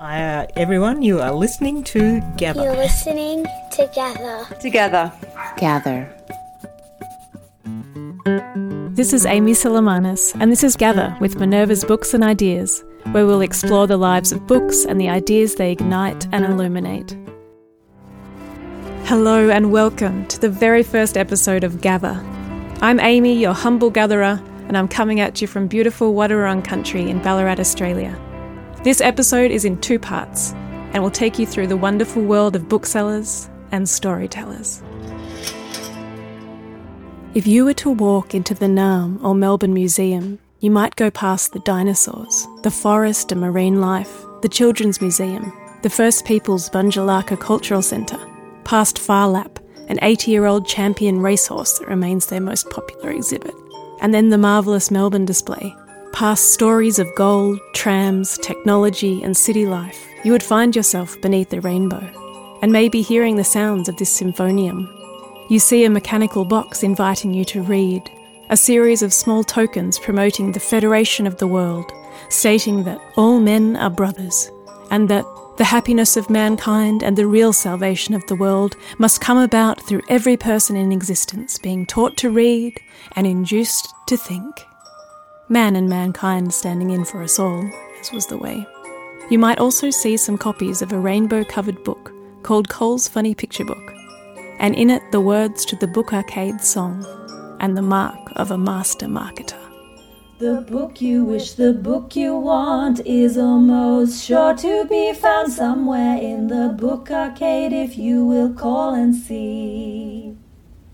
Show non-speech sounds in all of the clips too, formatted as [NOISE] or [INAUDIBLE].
Uh, everyone, you are listening to Gather. You're listening to Gather. Together. Gather. This is Amy Silamanis, and this is Gather with Minerva's Books and Ideas, where we'll explore the lives of books and the ideas they ignite and illuminate. Hello, and welcome to the very first episode of Gather. I'm Amy, your humble gatherer, and I'm coming at you from beautiful Wadawurrung country in Ballarat, Australia. This episode is in two parts and will take you through the wonderful world of booksellers and storytellers. If you were to walk into the Naarm or Melbourne Museum, you might go past the dinosaurs, the forest and marine life, the Children's Museum, the First Peoples Bunjilaka Cultural Centre, past Phar Lap, an 80 year old champion racehorse that remains their most popular exhibit, and then the marvellous Melbourne display. Past stories of gold, trams, technology, and city life, you would find yourself beneath the rainbow, and maybe hearing the sounds of this symphonium you see a mechanical box inviting you to read, a series of small tokens promoting the federation of the world, stating that all men are brothers, and that the happiness of mankind and the real salvation of the world must come about through every person in existence being taught to read and induced to think. Man and mankind standing in for us all, as was the way. You might also see some copies of a rainbow covered book called Cole's Funny Picture Book and in it the words to the Book Arcade song and the mark of a master marketer. The book you wish, the book you want is almost sure to be found somewhere in the book arcade if you will call and see.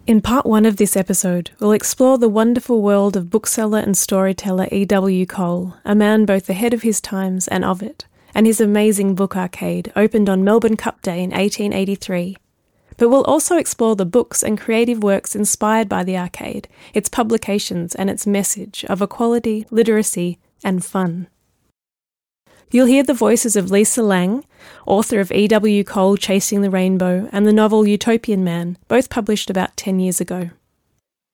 In part one of this episode, we'll explore the wonderful world of bookseller and storyteller E.W. Cole, a man both ahead of his times and of it, and his amazing book arcade opened on Melbourne Cup Day in 1883 but we'll also explore the books and creative works inspired by the arcade, its publications, and its message of equality, literacy, and fun. You'll hear the voices of Lisa Lang, author of E.W. Cole Chasing the Rainbow and the novel Utopian Man, both published about 10 years ago.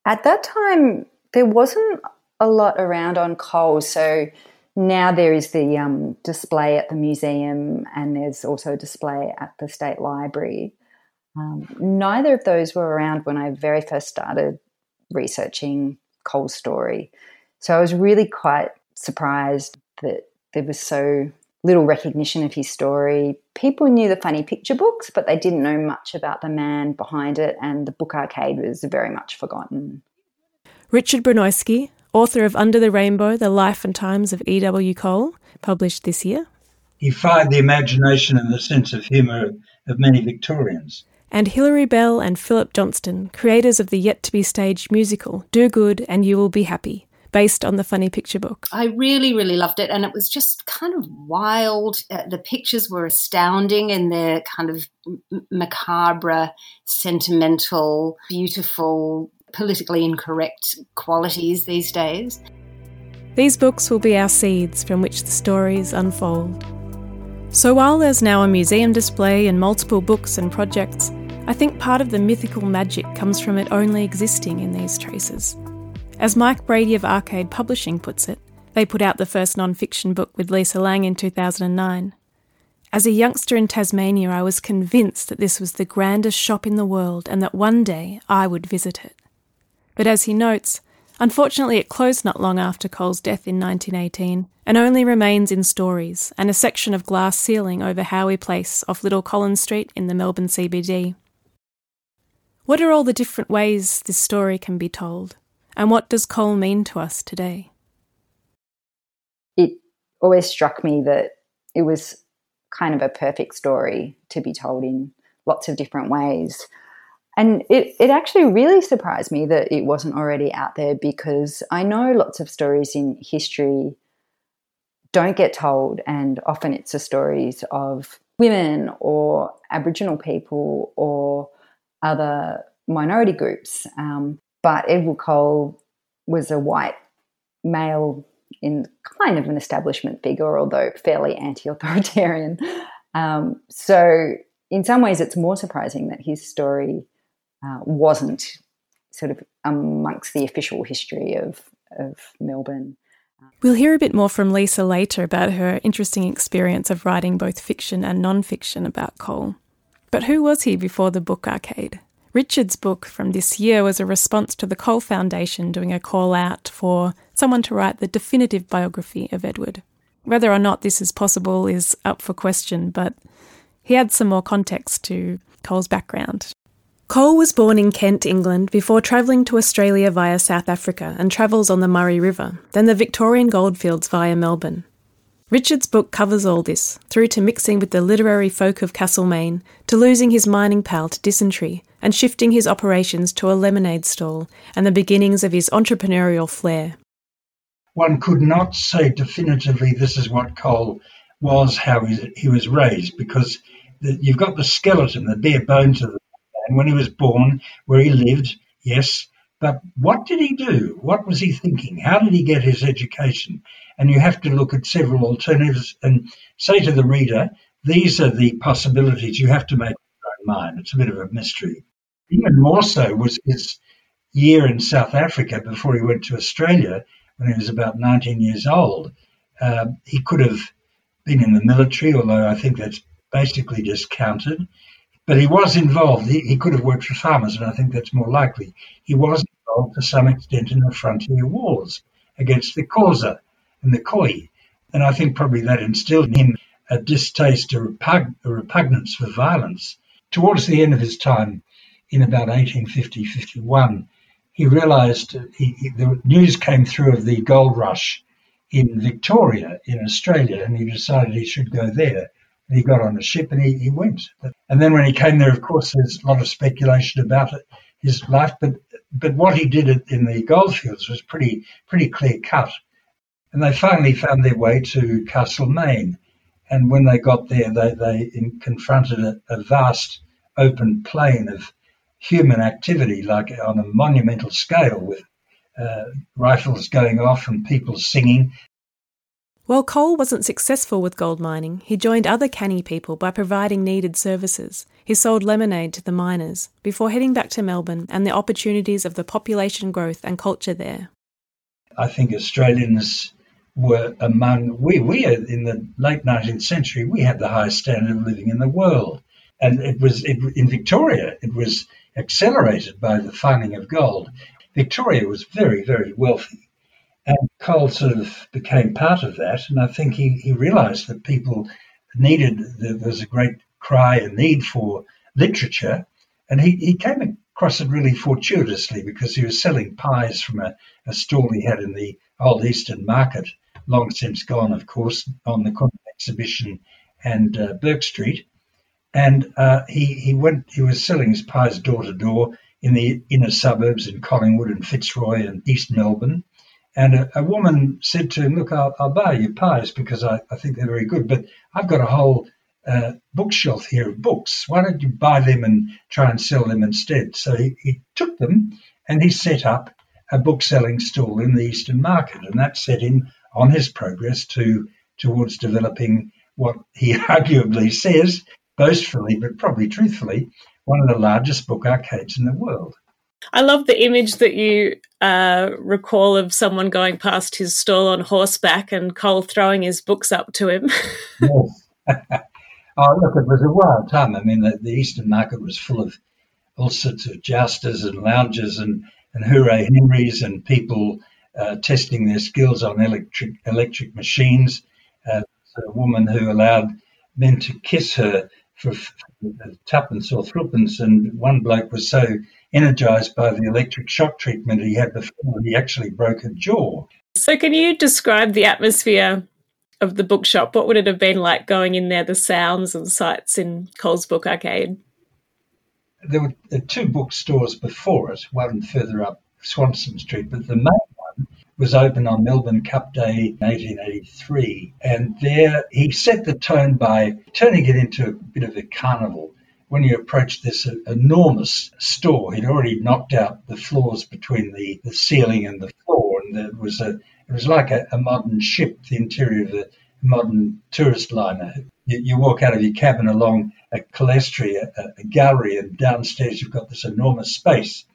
At that time, there wasn't a lot around on Cole, so now there is the um, display at the museum and there's also a display at the State Library. Um, neither of those were around when I very first started researching Cole's story. So I was really quite surprised that there was so little recognition of his story. People knew the funny picture books, but they didn't know much about the man behind it, and the book arcade was very much forgotten. Richard Broinowski, author of Under the Rainbow The Life and Times of E.W. Cole, published this year. He fired the imagination and the sense of humour of many Victorians and Hilary Bell and Philip Johnston, creators of the yet to be staged musical Do Good and You Will Be Happy, based on the funny picture book. I really, really loved it, and it was just kind of wild. Uh, the pictures were astounding in their kind of macabre, sentimental, beautiful, politically incorrect qualities these days. These books will be our seeds from which the stories unfold. So while there's now a museum display and multiple books and projects, I think part of the mythical magic comes from it only existing in these traces. As Mike Brady of Arcade Publishing puts it, they put out the first non fiction book with Lisa Lang in 2009. As a youngster in Tasmania, I was convinced that this was the grandest shop in the world and that one day I would visit it. But as he notes, unfortunately it closed not long after Cole's death in 1918 and only remains in stories and a section of glass ceiling over Howey Place off Little Collins Street in the Melbourne CBD. What are all the different ways this story can be told? And what does Cole mean to us today? It always struck me that it was kind of a perfect story to be told in lots of different ways. And it, it actually really surprised me that it wasn't already out there because I know lots of stories in history don't get told, and often it's the stories of women or Aboriginal people or other minority groups. Um, but Edward Cole was a white male in kind of an establishment figure, although fairly anti authoritarian. [LAUGHS] Um, so, in some ways, it's more surprising that his story uh, wasn't sort of amongst the official history of, of Melbourne. We'll hear a bit more from Lisa later about her interesting experience of writing both fiction and non fiction about Cole. But who was he before the book arcade? Richard's book from this year was a response to the Cole Foundation doing a call out for someone to write the definitive biography of Edward. Whether or not this is possible is up for question, but he adds some more context to Cole's background. Cole was born in Kent, England, before travelling to Australia via South Africa and travels on the Murray River, then the Victorian goldfields via Melbourne. Richard's book covers all this, through to mixing with the literary folk of Castlemaine, to losing his mining pal to dysentery, and shifting his operations to a lemonade stall, and the beginnings of his entrepreneurial flair. One could not say definitively this is what Cole was, how he was raised, because you've got the skeleton, the bare bones of the man when he was born, where he lived, yes, but what did he do? What was he thinking? How did he get his education? And you have to look at several alternatives and say to the reader, these are the possibilities you have to make your own mind. It's a bit of a mystery. Even more so was his year in South Africa before he went to Australia when he was about 19 years old. Uh, he could have been in the military, although I think that's basically discounted. But he was involved. He, he could have worked for farmers, and I think that's more likely. He was involved to some extent in the frontier wars against the Xhosa and the Khoi. And I think probably that instilled in him a distaste, a, repug- a repugnance for violence. Towards the end of his time, in about 1850 51, he realized he, he, the news came through of the gold rush in Victoria, in Australia, and he decided he should go there he got on a ship and he, he went. And then when he came there, of course, there's a lot of speculation about it, his life. But but what he did in the goldfields was pretty pretty clear cut. And they finally found their way to Castlemaine. And when they got there, they, they confronted a, a vast open plain of human activity, like on a monumental scale, with uh, rifles going off and people singing. While Cole wasn't successful with gold mining, he joined other canny people by providing needed services. He sold lemonade to the miners before heading back to Melbourne and the opportunities of the population growth and culture there. I think Australians were among we we in the late 19th century we had the highest standard of living in the world, and it was it, in Victoria it was accelerated by the finding of gold. Victoria was very very wealthy and Cole sort of became part of that. And I think he, he realized that people needed, there was a great cry and need for literature. And he, he came across it really fortuitously because he was selling pies from a, a stall he had in the old Eastern Market, long since gone, of course, on the Exhibition and uh, Bourke Street. And uh, he, he went, he was selling his pies door to door in the inner suburbs in Collingwood and Fitzroy and East Melbourne. And a, a, woman said to him, Look, I'll, I'll buy you pies because I, I, think they're very good, but I've got a whole uh, bookshelf here of books. Why don't you buy them and try and sell them instead? So he, he took them and he set up a book selling stall in the Eastern Market. And that set him on his progress to towards developing what he [LAUGHS] arguably says, boastfully but probably truthfully, one of the largest book arcades in the world. I love the image that you uh, recall of someone going past his stall on horseback and Cole throwing his books up to him. [LAUGHS] yes. [LAUGHS] oh, look, it was a wild time. I mean, the, the, Eastern market was full of all sorts of jousters and loungers and, and hooray Henrys and people uh, testing their skills on electric electric machines. Uh, a woman who allowed men to kiss her for, tuppence or threepence, and one bloke was so energized by the electric shock treatment he had before he actually broke a jaw. So, can you describe the atmosphere of the bookshop? What would it have been like going in there, the sounds and sights in Cole's Book Arcade? There were two bookstores before it, one further up Swanston Street, but the main was open on Melbourne Cup Day 1883. And there he set the tone by turning it into a bit of a carnival when you approached this enormous store, he'd already knocked out the floors between the, the ceiling and the floor, and there was a it was like a, a modern ship, the interior of a modern tourist liner. You, you, walk out of your cabin along a clerestory, a, a, gallery, and downstairs you've got this enormous space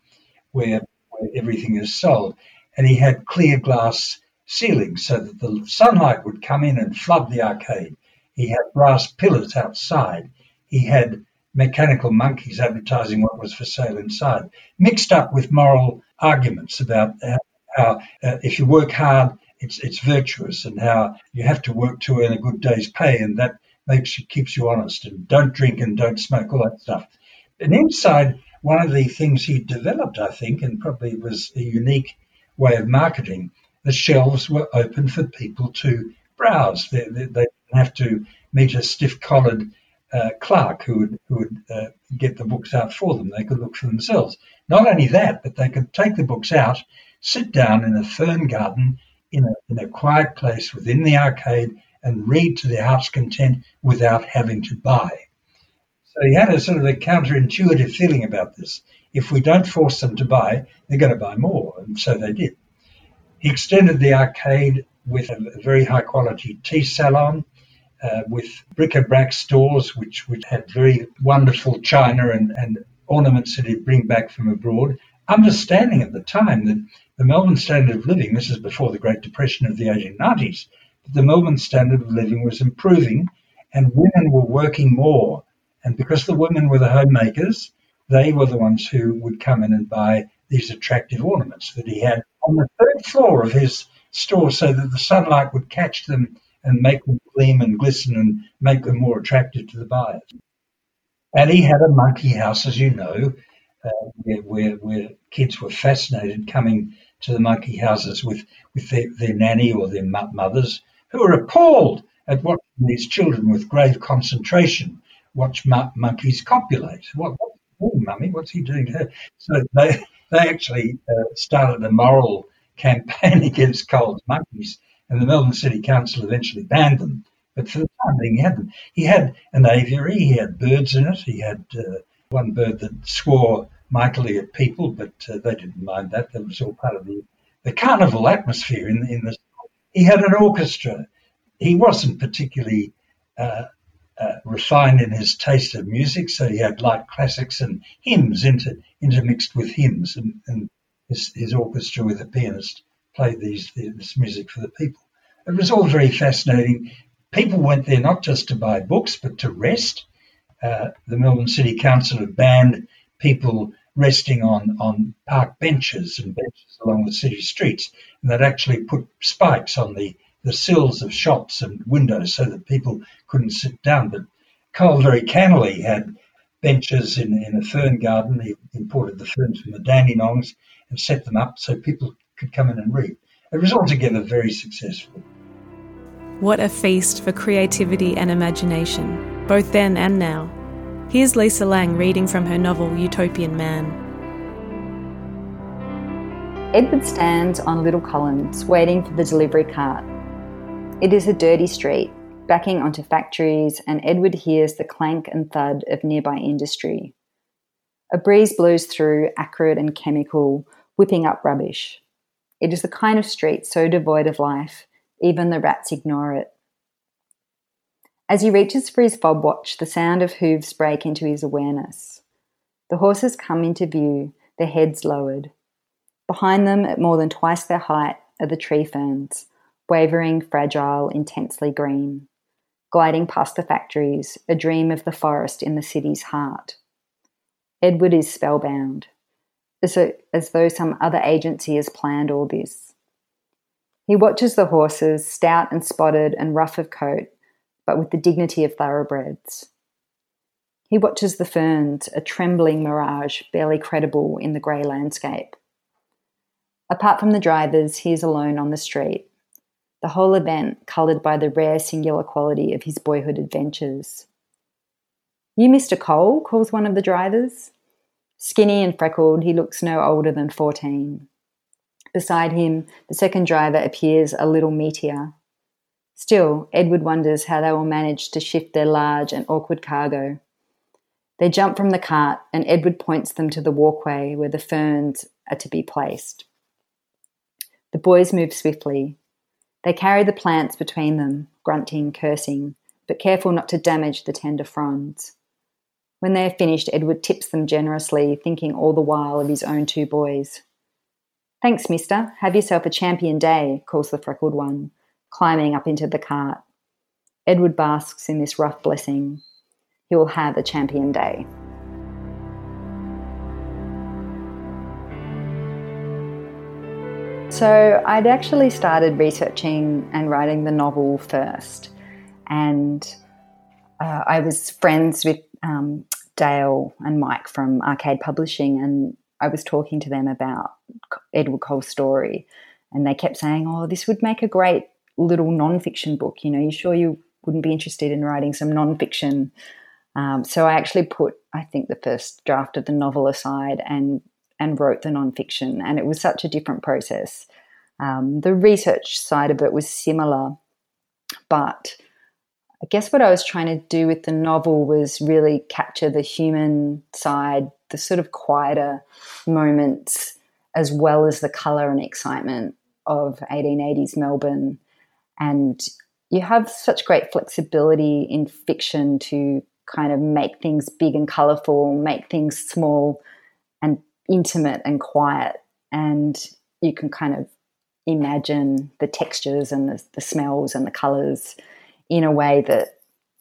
where, where everything is sold. And he had clear glass ceilings so that the sunlight would come in and flood the arcade. He had brass pillars outside. He had mechanical monkeys advertising what was for sale inside, mixed up with moral arguments about how, uh, if you work hard, it's it's virtuous, and how you have to work to earn a good day's pay, and that makes you keeps you honest, and don't drink and don't smoke, all that stuff. And inside, one of the things he developed, I think, and probably was a unique way of marketing, the shelves were open for people to browse. They, they, they didn't have to meet a stiff-collared uh, clerk who would who would uh, get the books out for them. They could look for themselves. Not only that, but they could take the books out, sit down in a fern garden in a, in a quiet place within the arcade, and read to their heart's content without having to buy. So he had a sort of a counterintuitive feeling about this. If we don't force them to buy, they're going to buy more, and so they did. He extended the arcade with a very high quality tea salon uh, with bric-a-brac stores, which, which had very wonderful china and, and ornaments that he'd bring back from abroad, understanding at the time that the Melbourne standard of living, this is before the Great Depression of the 1890s, the Melbourne standard of living was improving and women were working more. And because the women were the homemakers, they were the ones who would come in and buy these attractive ornaments that he had on the third floor of his store so that the sunlight would catch them and make them gleam and glisten and make them more attractive to the buyers. And he had a monkey house, as you know, uh, where, where, where, kids were fascinated coming to the monkey houses with, with their, their nanny or their mothers, who were appalled at watching these children with grave concentration watch mo- monkeys copulate. What, what oh, mummy, what's he doing to her? So they, they actually uh, started a moral campaign [LAUGHS] against Cole's monkeys and the Melbourne City Council eventually banned them. But for the time being, he had them. He had an aviary, he had birds in it, he had uh, one bird that swore mightily at people, but uh, they didn't mind that. That was all part of the, the carnival atmosphere in, in the. He had an orchestra. He wasn't particularly uh, refined in his taste of music, so he had light classics and hymns inter, intermixed with hymns, and, and his, his orchestra with a pianist played these this music for the people. It was all very fascinating. People went there not just to buy books, but to rest. Uh, the Melbourne City Council had banned people resting on, on park benches and benches along the city streets, and they'd actually put spikes on the, the sills of shops and windows so that people couldn't sit down. But Cole very cannily had benches in, in a fern garden. He imported the ferns from the Dandenongs and set them up so people could come in and read. It was altogether very successful. What a feast for creativity and imagination, both then and now. Here's Lisa Lang reading from her novel Utopian Man. Edward stands on Little Collins, waiting for the delivery cart. It is a dirty street, backing onto factories, and Edward hears the clank and thud of nearby industry. A breeze blows through, acrid and chemical, whipping up rubbish. It is the kind of street so devoid of life, even the rats ignore it. As he reaches for his fob watch, the sound of hooves break into his awareness. The horses come into view, their heads lowered. Behind them, at more than twice their height, are the tree ferns, wavering, fragile, intensely green, gliding past the factories, a dream of the forest in the city's heart. Edward is spellbound as, a, as though some other agency has planned all this. He watches the horses, stout and spotted and rough of coat, but with the dignity of thoroughbreds. He watches the ferns, a trembling mirage, barely credible in the grey landscape. Apart from the drivers, he is alone on the street, the whole event coloured by the rare singular quality of his boyhood adventures. You, Mr. Cole, calls one of the drivers. Skinny and freckled, he looks no older than 14. Beside him, the second driver appears a little meteor. Still, Edward wonders how they will manage to shift their large and awkward cargo. They jump from the cart, and Edward points them to the walkway where the ferns are to be placed. The boys move swiftly. They carry the plants between them, grunting, cursing, but careful not to damage the tender fronds. When they are finished, Edward tips them generously, thinking all the while of his own two boys. Thanks, mister. Have yourself a champion day, calls the freckled one, climbing up into the cart. Edward basks in this rough blessing. He will have a champion day. So I'd actually started researching and writing the novel first, and uh, I was friends with um, Dale and Mike from Arcade Publishing, and I was talking to them about Edward Cole's story, and they kept saying, "Oh, this would make a great little non-fiction book. You know, you sure you wouldn't be interested in writing some non-fiction?" Um, so I actually put, I think, the first draft of the novel aside and and wrote the nonfiction. And it was such a different process. Um, the research side of it was similar, but I guess what I was trying to do with the novel was really capture the human side, the sort of quieter moments, as well as the colour and excitement of 1880s Melbourne. And you have such great flexibility in fiction to kind of make things big and colourful, make things small intimate and quiet. And you can kind of imagine the textures and the, the smells and the colours in a way that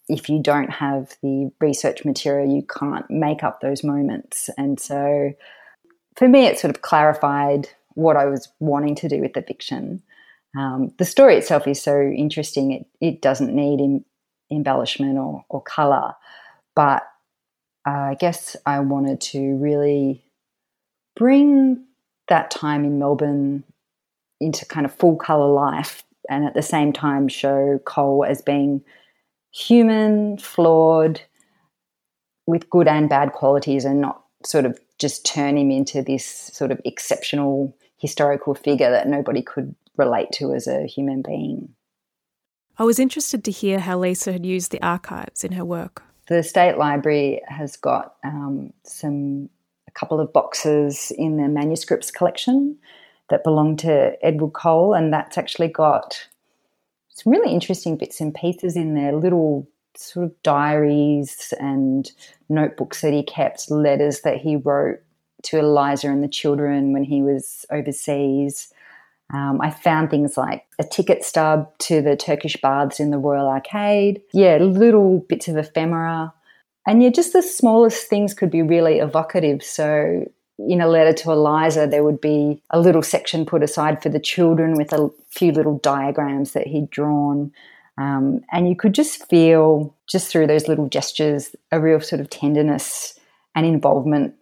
if you don't have the research material, you can't make up those moments. And so for me, it sort of clarified what I was wanting to do with the fiction. Um, the story itself is so interesting, it, it doesn't need em- embellishment or, or colour. But uh, I guess I wanted to really bring that time in Melbourne into kind of full color life and at the same time show Cole as being human, flawed, with good and bad qualities, and not sort of just turn him into this sort of exceptional historical figure that nobody could relate to as a human being. I was interested to hear how Lisa had used the archives in her work. The State Library has got um, some couple of boxes in the manuscripts collection that belong to Edward Cole, and that's actually got some really interesting bits and pieces in there, little sort of diaries and notebooks that he kept, letters that he wrote to Eliza and the children when he was overseas. Um, I found things like a ticket stub to the Turkish baths in the Royal Arcade. Yeah, little bits of ephemera. And yeah, just the smallest things could be really evocative. So in a letter to Eliza, there would be a little section put aside for the children with a few little diagrams that he'd drawn. Um, and you could just feel, just through those little gestures, a real sort of tenderness and involvement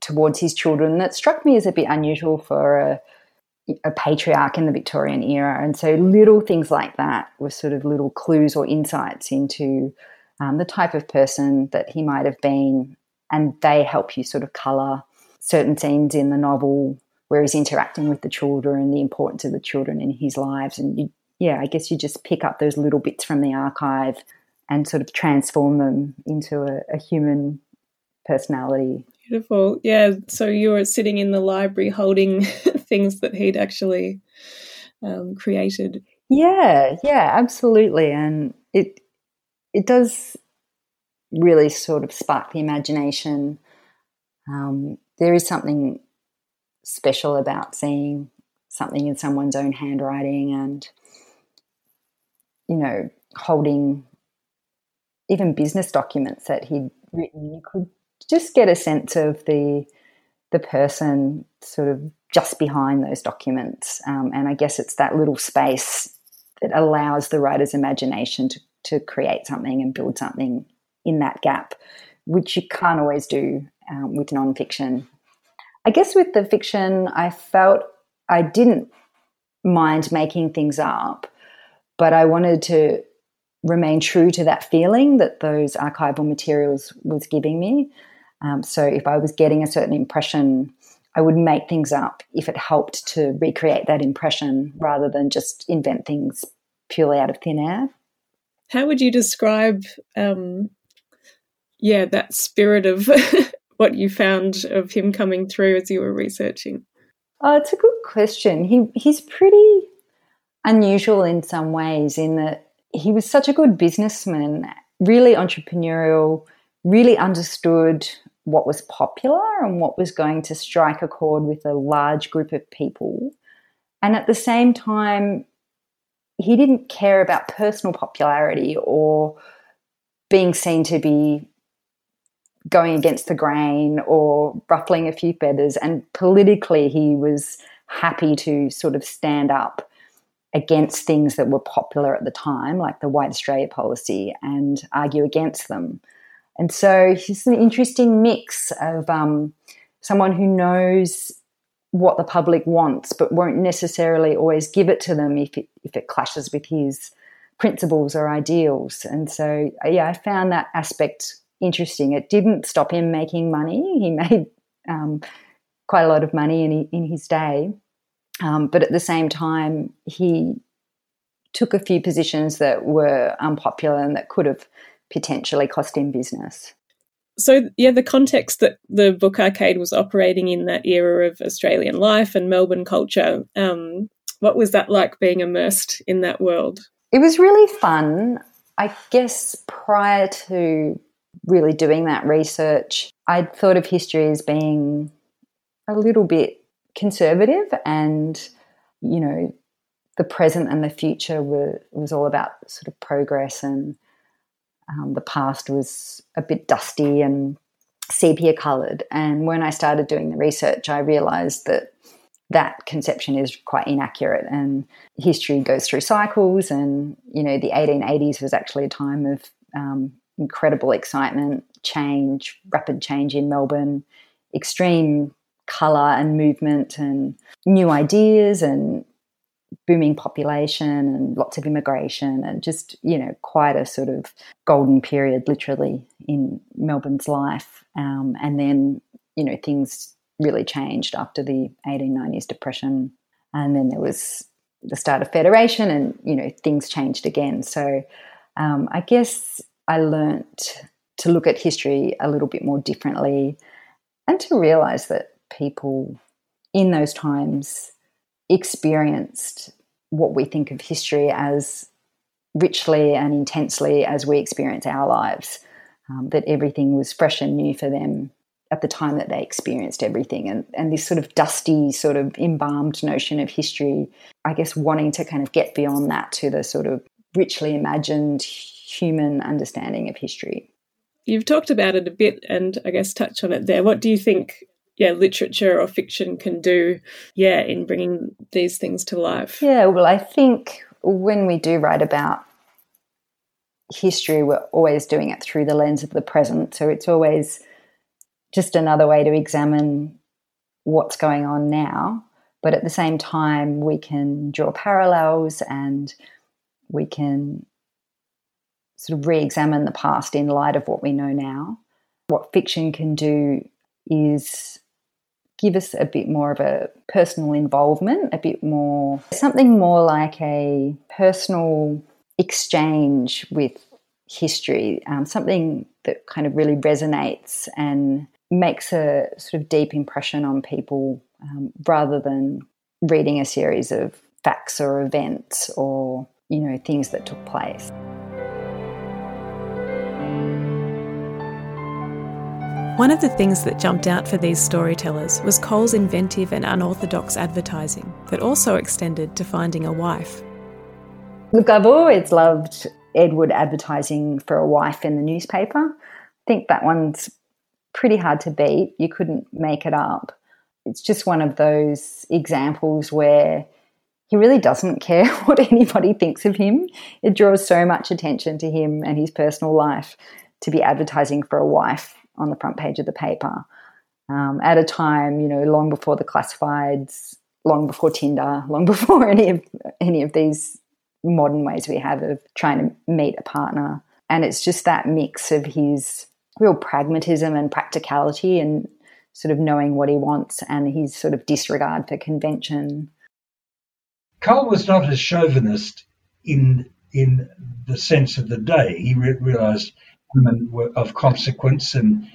towards his children that struck me as a bit unusual for a, a patriarch in the Victorian era. And so little things like that were sort of little clues or insights into um, the type of person that he might have been. And they help you sort of colour certain scenes in the novel where he's interacting with the children and the importance of the children in his lives. And you, yeah, I guess you just pick up those little bits from the archive and sort of transform them into a, a human personality. Beautiful. Yeah. So you were sitting in the library holding [LAUGHS] things that he'd actually um, created. Yeah, yeah, absolutely. And it it does really sort of spark the imagination. Um, there is something special about seeing something in someone's own handwriting and you know holding even business documents that he'd written you could just get a sense of the the person sort of just behind those documents um, and i guess it's that little space that allows the writer's imagination to, to create something and build something in that gap which you can't always do um, with nonfiction. I guess with the fiction, I felt I didn't mind making things up, but I wanted to remain true to that feeling that those archival materials was giving me. Um, so if I was getting a certain impression, I would make things up if it helped to recreate that impression rather than just invent things purely out of thin air. How would you describe, um, yeah, that spirit of [LAUGHS] what you found of him coming through as you were researching? Oh, it's a good question. He he's pretty unusual in some ways in that he was such a good businessman, really entrepreneurial, really understood what was popular and what was going to strike a chord with a large group of people. And at the same time, he didn't care about personal popularity or being seen to be going against the grain or ruffling a few feathers. And politically, he was happy to sort of stand up against things that were popular at the time, like the White Australia policy, and argue against them. And so he's an interesting mix of um, someone who knows what the public wants, but won't necessarily always give it to them if it, if it clashes with his principles or ideals. And so, yeah, I found that aspect interesting. It didn't stop him making money. He [LAUGHS] made um, quite a lot of money in, in his day. Um, but at the same time, he took a few positions that were unpopular and that could have potentially cost him business. So, yeah, the context that the book arcade was operating in that era of Australian life and Melbourne culture, um, what was that like being immersed in that world? It was really fun. I guess prior to really doing that research, I'd thought of history as being a little bit conservative and, you know, the present and the future were was all about sort of progress and um, the past was a bit dusty and sepia coloured. And when I started doing the research, I realised that that conception is quite inaccurate and history goes through cycles and you know the 1880s was actually a time of um, incredible excitement change rapid change in melbourne extreme colour and movement and new ideas and booming population and lots of immigration and just you know quite a sort of golden period literally in melbourne's life. Um, and then you know things really changed after the 1890s depression. And then there was the start of federation and you know things changed again. So um, i guess i learnt to look at history a little bit more differently and to realize that people in those times experienced what we think of history as richly and intensely as we experience our lives. Um, that everything was fresh and new for them at the time that they experienced everything. And, and this sort of dusty, sort of embalmed notion of history, I guess wanting to kind of get beyond that to the sort of richly imagined human understanding of history. You've talked about it a bit and I guess touch on it there. What do you think yeah, literature or fiction can do, yeah, in bringing these things to life? Yeah, well, I think when we do write about history, we're always doing it through the lens of the present. So it's always just another way to examine what's going on now. But at the same time, we can draw parallels and we can sort of re examine the past in light of what we know now. What fiction can do is give us a bit more of a personal involvement, a bit more, something more like a personal exchange with history, um, something that kind of really resonates and makes a sort of deep impression on people um, rather than reading a series of facts or events or, you know, things that took place. One of the things that jumped out for these storytellers was Cole's inventive and unorthodox advertising that also extended to finding a wife. Look, I've always loved Edward advertising for a wife in the newspaper. I think that one's pretty hard to beat. You couldn't make it up. It's just one of those examples where he really doesn't care [LAUGHS] what anybody thinks of him. It draws so much attention to him and his personal life to be advertising for a wife on the front page of the paper um, at a time, you know, long before the classifieds, long before Tinder, long [LAUGHS] before any of any of these modern ways we have of trying to meet a partner. And it's just that mix of his real pragmatism and practicality and sort of knowing what he wants and his sort of disregard for convention. Cole was not a chauvinist in in the sense of the day. He re- realised women were of consequence, and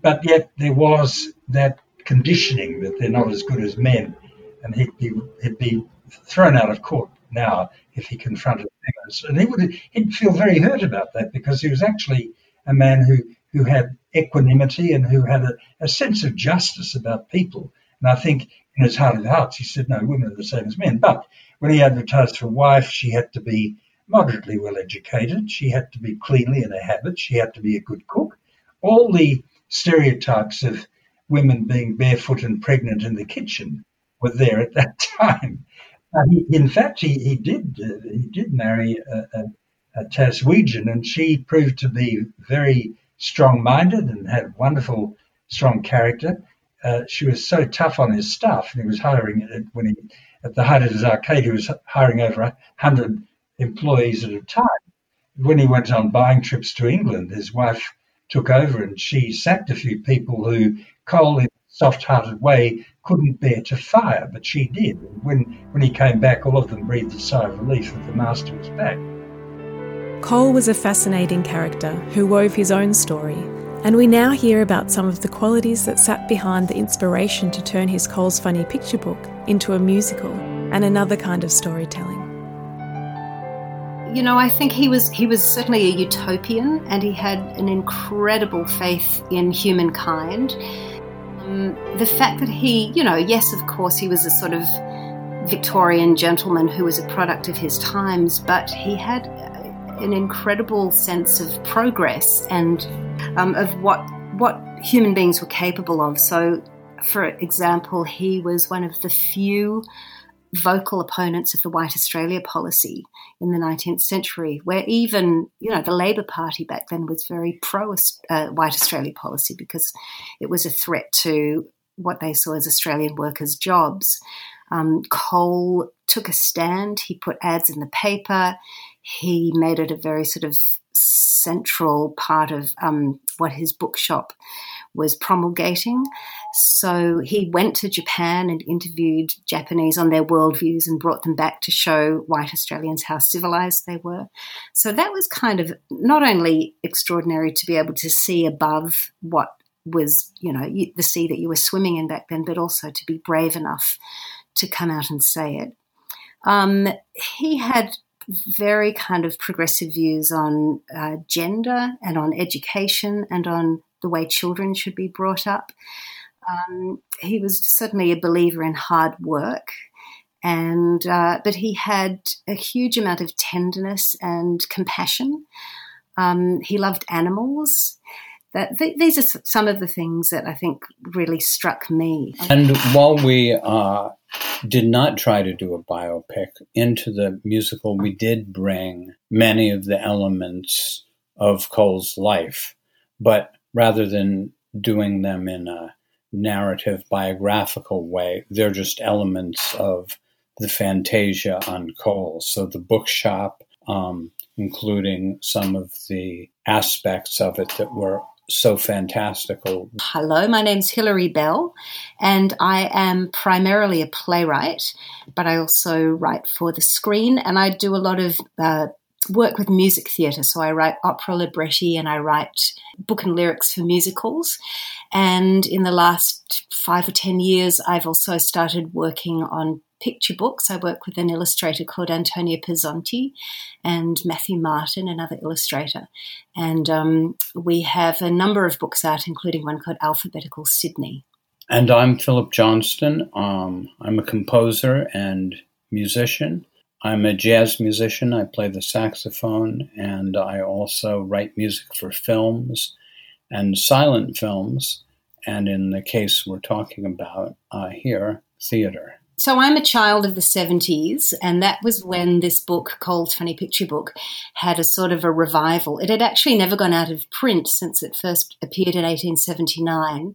but yet there was that conditioning that they're not as good as men, and he'd be he'd be thrown out of court now if he confronted parents, and he would he'd feel very hurt about that because he was actually a man who who had equanimity and who had a, a sense of justice about people. And I think in his heart of hearts, he said, no, women are the same as men. But when he advertised for a wife, she had to be moderately well educated. She had to be cleanly in her habits. She had to be a good cook. All the stereotypes of women being barefoot and pregnant in the kitchen were there at that [LAUGHS] time. Uh, he, in fact, he, he did uh, he did marry a, a, a Taswegian, and she proved to be very strong-minded and had wonderful, strong character. Uh, she was so tough on his staff, and he was hiring when he at the height of his arcade, he was hiring over hundred employees at a time. When he went on buying trips to England, his wife took over and she sacked a few people who Cole, in a soft-hearted way, couldn't bear to fire, but she did. When when he came back, all of them breathed a sigh of relief that the master was back. Cole was a fascinating character who wove his own story, and we now hear about some of the qualities that sat behind the inspiration to turn his Cole's Funny Picture book into a musical and another kind of storytelling. You know, I think he was he was certainly a utopian, and he had an incredible faith in humankind. Um, the fact that he, you know, yes, of course, he was a sort of Victorian gentleman who was a product of his times, but he had an incredible sense of progress and um, of what what human beings were capable of. So, for example, he was one of the few vocal opponents of the White Australia policy in the 19th century, where even you know the Labor Party back then was very pro uh, White Australia policy because it was a threat to what they saw as Australian workers' jobs. Um, Cole took a stand. He put ads in the paper. He made it a very sort of central part of um, what his bookshop was promulgating. So he went to Japan and interviewed Japanese on their worldviews and brought them back to show white Australians how civilized they were. So that was kind of not only extraordinary to be able to see above what was, you know, the sea that you were swimming in back then, but also to be brave enough to come out and say it. Um, he had very kind of progressive views on uh, gender and on education and on the way children should be brought up. Um, he was certainly a believer in hard work, and uh, but he had a huge amount of tenderness and compassion. Um, he loved animals. That th- these are some of the things that I think really struck me. And while we uh, did not try to do a biopic into the musical, we did bring many of the elements of Cole's life, but rather than doing them in a narrative biographical way, they're just elements of the Fantasia on Cole. So the bookshop, um, including some of the aspects of it that were so fantastical. Hello, my name's Hilary Bell, and I am primarily a playwright, but I also write for the screen, and I do a lot of uh, work with music theatre. So I write opera libretti and I write book and lyrics for musicals. And in the last five or 10 years, I've also started working on picture books. I work with an illustrator called Antonia Pesenti and Matthew Martin, another illustrator. And um, we have a number of books out, including one called Alphabetical Sydney. And I'm Philip Johnston. Um, I'm a composer and musician. I'm a jazz musician. I play the saxophone and I also write music for films and silent films. And in the case we're talking about uh, here, theater. So I'm a child of the 70s, and that was when this book, Cole's Funny Picture Book, had a sort of a revival. It had actually never gone out of print since it first appeared in 1879,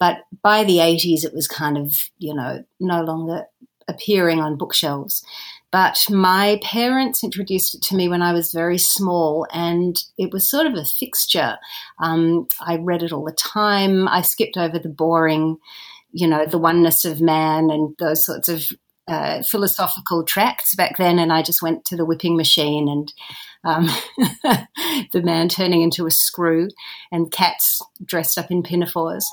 but by the 80s it was kind of, you know, no longer appearing on bookshelves. But my parents introduced it to me when I was very small, and it was sort of a fixture. Um, I read it all the time. I skipped over the boring, you know, the oneness of man and those sorts of uh, philosophical tracts back then, and I just went to the whipping machine and um, [LAUGHS] the man turning into a screw and cats dressed up in pinafores.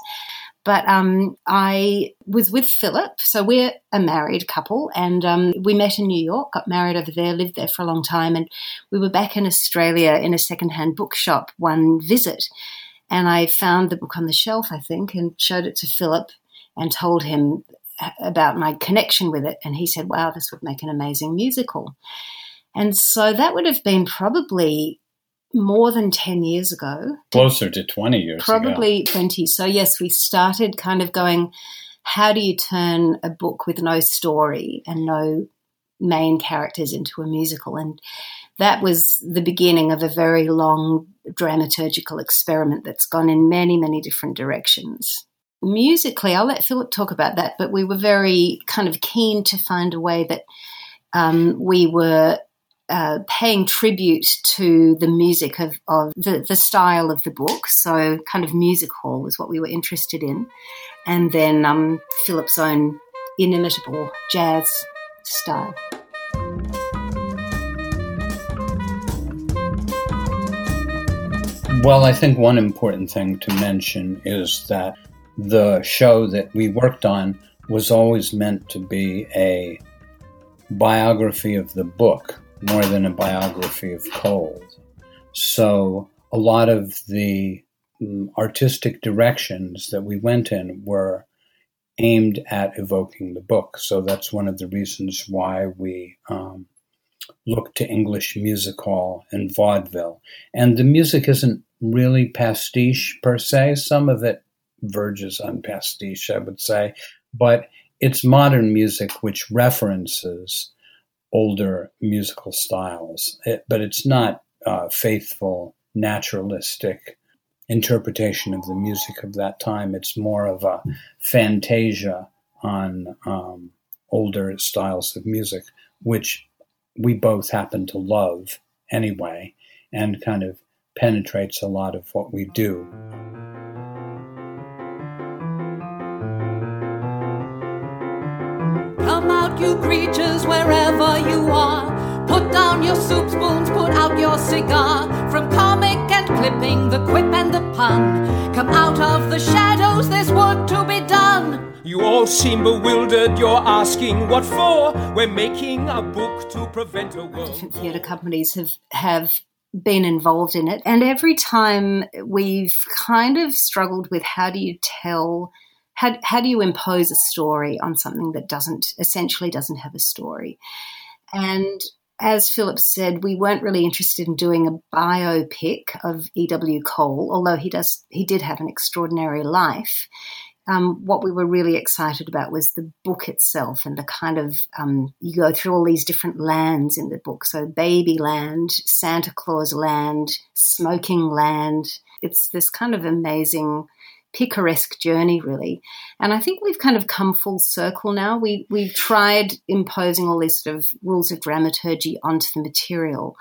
But um, I was with Philip, so we're a married couple, and um, we met in New York, got married over there, lived there for a long time, and we were back in Australia in a secondhand bookshop one visit. And I found the book on the shelf, I think, and showed it to Philip and told him about my connection with it. And he said, wow, this would make an amazing musical. And so that would have been probably more than 10 years ago. Closer to 20 years Probably ago. 20. So, yes, we started kind of going, how do you turn a book with no story and no main characters into a musical? And that was the beginning of a very long dramaturgical experiment that's gone in many, many different directions. Musically, I'll let Philip talk about that, but we were very kind of keen to find a way that um, we were uh, paying tribute to the music of, of the, the style of the book. So, kind of music hall was what we were interested in. And then um, Philip's own inimitable jazz style. Well, I think one important thing to mention is that the show that we worked on was always meant to be a biography of the book more than a biography of Coles. So a lot of the um, artistic directions that we went in were aimed at evoking the book. So that's one of the reasons why we um, look to English music hall and vaudeville. And the music isn't really pastiche per se. Some of it verges on pastiche, I would say, but it's modern music which references older musical styles, it, but it's not uh, faithful, naturalistic interpretation of the music of that time. It's more of a fantasia on um, older styles of music, which we both happen to love anyway, and kind of penetrates a lot of what we do. Out, you creatures, wherever you are. Put down your soup spoons, put out your cigar. From comic and clipping, the quip and the pun. Come out of the shadows, there's work to be done. You all seem bewildered, you're asking what for? We're making a book to prevent a world. Different theatre companies have, have been involved in it. And every time we've kind of struggled with how do you tell, how, how do you impose a story on something that doesn't, essentially doesn't have a story? And as Philip said, we weren't really interested in doing a biopic of E.W. Cole, although he does he did have an extraordinary life um, what we were really excited about was the book itself and the kind of um, you go through all these different lands in the book. So baby land, Santa Claus land, smoking land. It's this kind of amazing picaresque journey really. And i think we've kind of come full circle now. We we've tried imposing all these sort of rules of dramaturgy onto the material.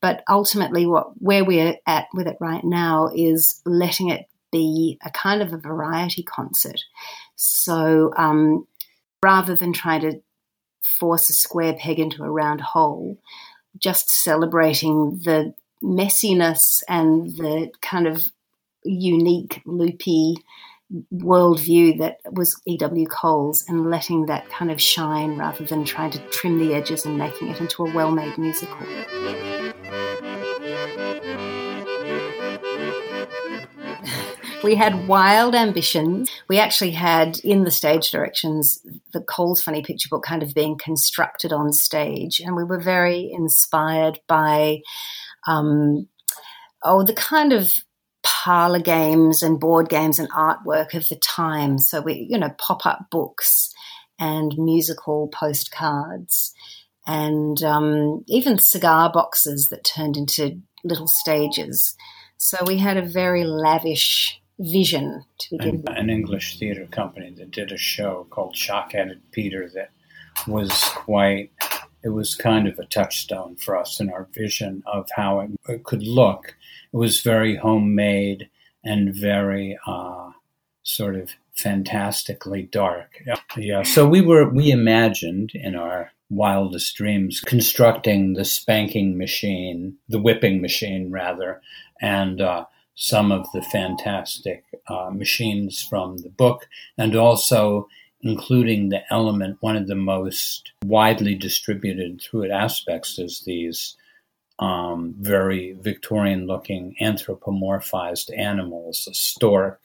But ultimately what where we're at with it right now is letting it be a kind of a variety concert. So um, rather than trying to force a square peg into a round hole, just celebrating the messiness and the kind of unique, loopy worldview that was E.W. Cole's and letting that kind of shine rather than trying to trim the edges and making it into a well made musical. we had wild ambitions. We actually had in the stage directions the Cole's Funny Picture Book kind of being constructed on stage, and we were very inspired by, um, oh, the kind of parlor games and board games and artwork of the time. So we, you know, pop up books and musical postcards and um, even cigar boxes that turned into little stages. So we had a very lavish vision to begin with. An English theatre company that did a show called Shock-Headed Peter that was quite, it was kind of a touchstone for us in our vision of how it, it could look. It was very homemade and very uh, sort of fantastically dark. Yeah. So we were, we imagined in our wildest dreams constructing the spanking machine, the whipping machine rather, and uh, some of the fantastic uh, machines from the book, and also including the element, one of the most widely distributed through it aspects is these um, very Victorian looking anthropomorphized animals, a stork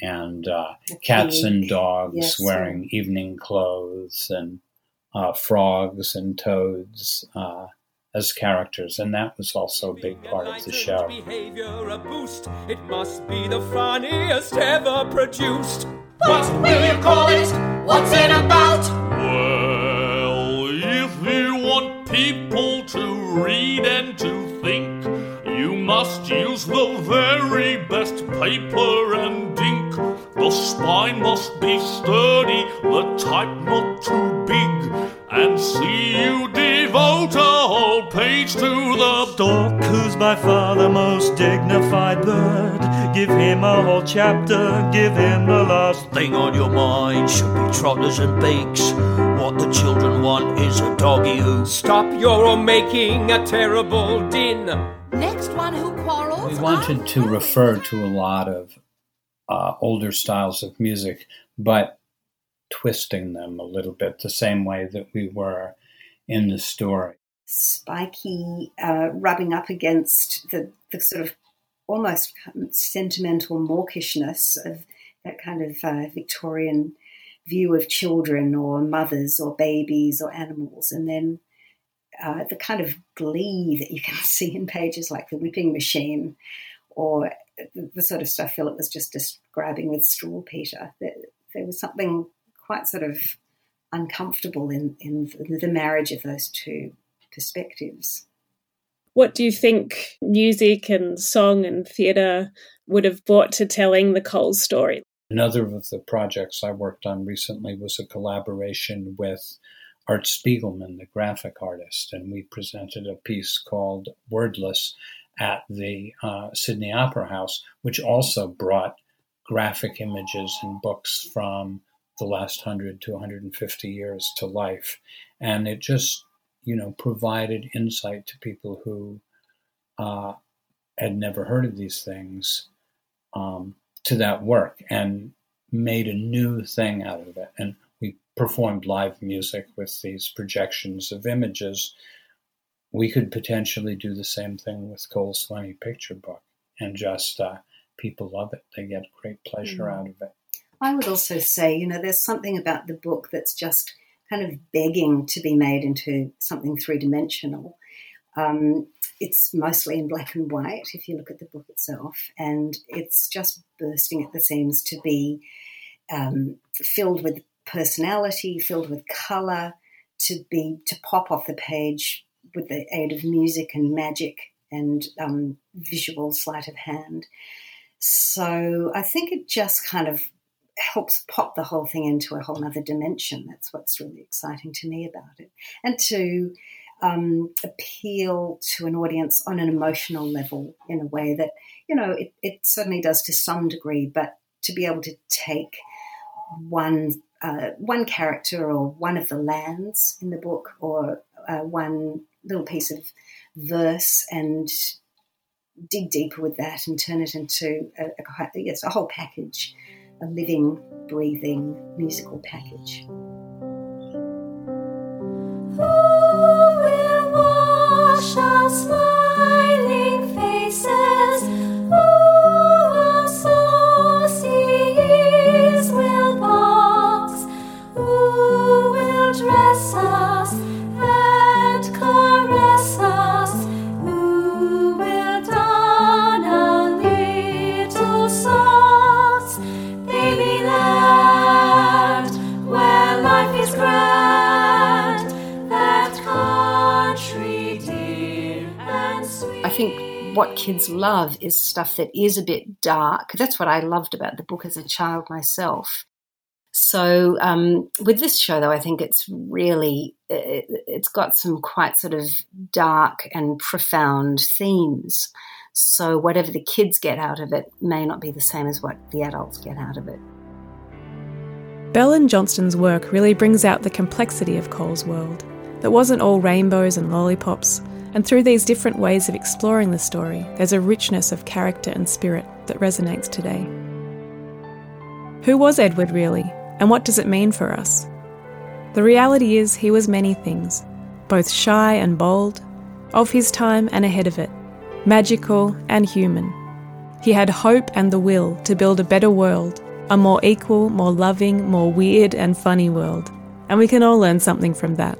and uh, cats and dogs yes. wearing evening clothes and uh, frogs and toads uh, as characters, and that was also a big part of the show. Behavior a boost. It must be the funniest ever produced. What will you call it? What's it about? Well, if you want people to read and to think, you must use the very best paper and ink. The spine must be sturdy, the type not too big, and see you devote a whole page to the stork, who's by far the most dignified bird. Give him a whole chapter, give him the last thing on your mind. Should be trotters and beaks. What the children want is a doggy who. Stop your making a terrible din. Next one who quarrels. We wanted to refer to a lot of uh, older styles of music, but twisting them a little bit the same way that we were in the story. Spiky uh, rubbing up against the, the sort of almost sentimental mawkishness of that kind of uh, Victorian view of children or mothers or babies or animals, and then uh, the kind of glee that you can [LAUGHS] see in pages like The Whipping Machine or the, the sort of stuff Philip was just describing with Straw Peter. There, there was something quite sort of uncomfortable in, in the marriage of those two perspectives. What do you think music and song and theatre would have brought to telling the Coles story? Another of the projects I worked on recently was a collaboration with Art Spiegelman, the graphic artist, and we presented a piece called Wordless at the uh, Sydney Opera House, which also brought graphic images and books from the last 100 to 150 years to life. And it just, you know, provided insight to people who uh, had never heard of these things um, to that work and made a new thing out of it. And we performed live music with these projections of images. We could potentially do the same thing with Cole's Funny Picture Book and just uh, people love it. They get great pleasure mm. out of it. I would also say, you know, there's something about the book that's just kind of begging to be made into something three dimensional. Um, it's mostly in black and white if you look at the book itself, and it's just bursting at the seams to be um, filled with personality, filled with color, to be to pop off the page with the aid of music and magic and um, visual sleight of hand. So I think it just kind of helps pop the whole thing into a whole other dimension. That's what's really exciting to me about it. And to um, appeal to an audience on an emotional level in a way that, you know, it, it certainly does to some degree, but to be able to take one uh, one character or one of the lands in the book or uh, one little piece of verse and dig deeper with that and turn it into a, a, a whole package a living, breathing musical package. Who will wash kids love is stuff that is a bit dark. That's what I loved about the book as a child myself. So um, with this show, though, I think it's really it, it's got some quite sort of dark and profound themes. So whatever the kids get out of it may not be the same as what the adults get out of it. Bell and Johnston's work really brings out the complexity of Cole's world. That wasn't all rainbows and lollipops. And through these different ways of exploring the story, there's a richness of character and spirit that resonates today. Who was Edward really, and what does it mean for us? The reality is, he was many things both shy and bold, of his time and ahead of it, magical and human. He had hope and the will to build a better world, a more equal, more loving, more weird and funny world. And we can all learn something from that.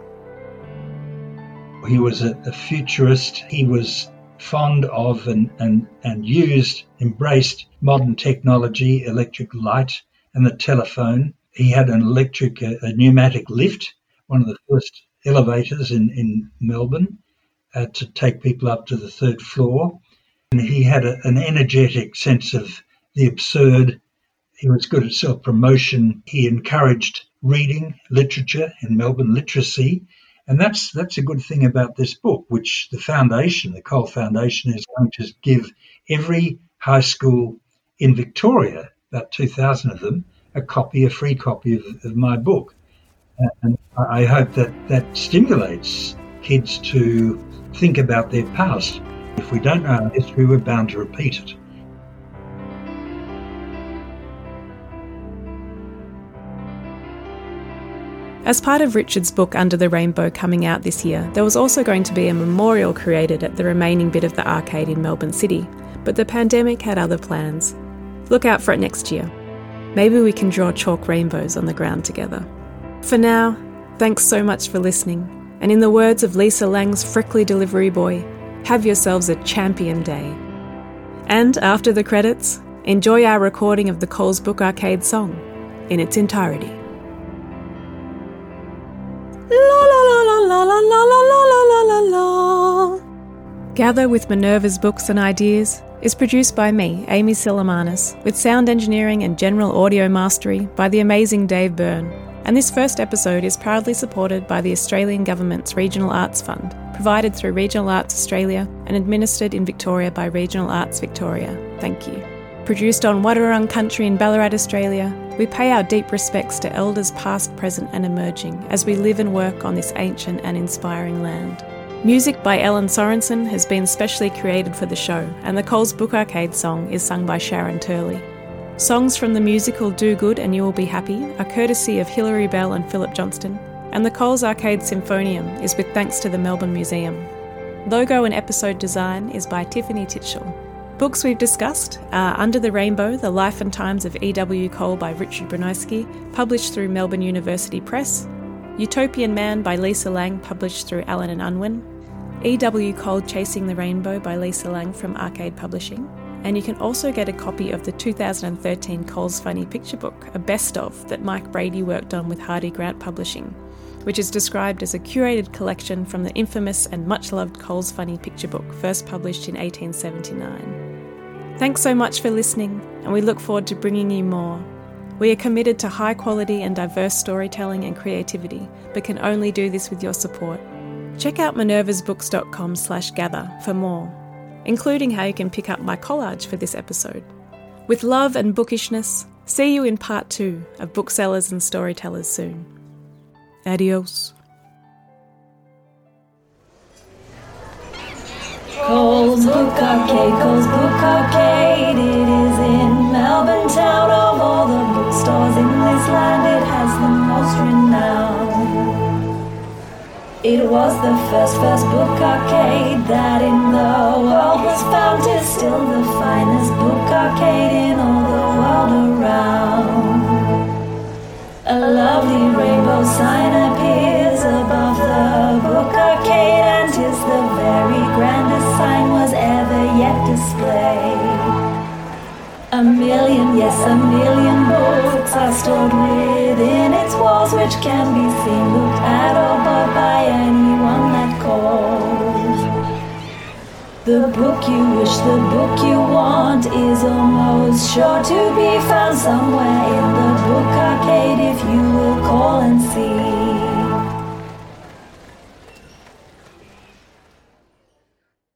He was a, a futurist. He was fond of and, and, and used, embraced modern technology, electric light, and the telephone. He had an electric, a, a pneumatic lift, one of the first elevators in, in Melbourne, uh, to take people up to the third floor. And he had a, an energetic sense of the absurd. He was good at self promotion. He encouraged reading, literature in Melbourne, literacy. And that's that's a good thing about this book, which the foundation, the Cole Foundation, is going to give every high school in Victoria, about 2,000 of them, a copy, a free copy of, of my book. And I hope that that stimulates kids to think about their past. If we don't know our history, we're bound to repeat it. As part of Richard's book Under the Rainbow coming out this year, there was also going to be a memorial created at the remaining bit of the arcade in Melbourne City, but the pandemic had other plans. Look out for it next year. Maybe we can draw chalk rainbows on the ground together. For now, thanks so much for listening, and in the words of Lisa Lang's Frickley delivery boy, have yourselves a champion day. And after the credits, enjoy our recording of the Coles Book Arcade song in its entirety. Gather with Minerva's Books and Ideas is produced by me, Amy Silamanis, with sound engineering and general audio mastery by the amazing Dave Byrne. And this first episode is proudly supported by the Australian Government's Regional Arts Fund, provided through Regional Arts Australia and administered in Victoria by Regional Arts Victoria. Thank you. Produced on Wadawurrung country in Ballarat, Australia, we pay our deep respects to elders past, present, and emerging as we live and work on this ancient and inspiring land. Music by Ellen Sorensen has been specially created for the show, and the Coles Book Arcade song is sung by Sharon Turley. Songs from the musical Do Good and You Will Be Happy are courtesy of Hilary Bell and Philip Johnston, and the Coles Arcade Symphonion is with thanks to the Melbourne Museum. Logo and episode design is by Tiffany Titchell. Books we've discussed are Under the Rainbow, The Life and Times of E.W. Cole by Richard Broinowski, published through Melbourne University Press, Utopian Man by Lisa Lang, published through Allen and Unwin, E.W. Cole Chasing the Rainbow by Lisa Lang from Arcade Publishing, and you can also get a copy of the 2013 Coles Funny Picture Book, a best of that Mike Brady worked on with Hardie Grant Publishing, which is described as a curated collection from the infamous and much loved Coles Funny Picture Book, first published in 1879. Thanks so much for listening, and we look forward to bringing you more. We are committed to high quality and diverse storytelling and creativity, but can only do this with your support. Check out minervasbooks.com slash gather for more including how you can pick up my collage for this episode. With love and bookishness, see you in part two of Booksellers and Storytellers soon. Adios. Coles Book Arcade, Coles Book Arcade. It is in Melbourne town. Of all the bookstores in this land, it has the most renown. It was the first, first book arcade that in the world was found. Tis still the finest book arcade in all the world around. A lovely rainbow sign appears above the book arcade, and tis the very grandest sign was ever yet displayed. A million, yes, a million books are stored within its walls, which can be seen, looked at, or bought by anyone that calls. The book you wish, the book you want is almost sure to be found somewhere in the book arcade if you will call and see.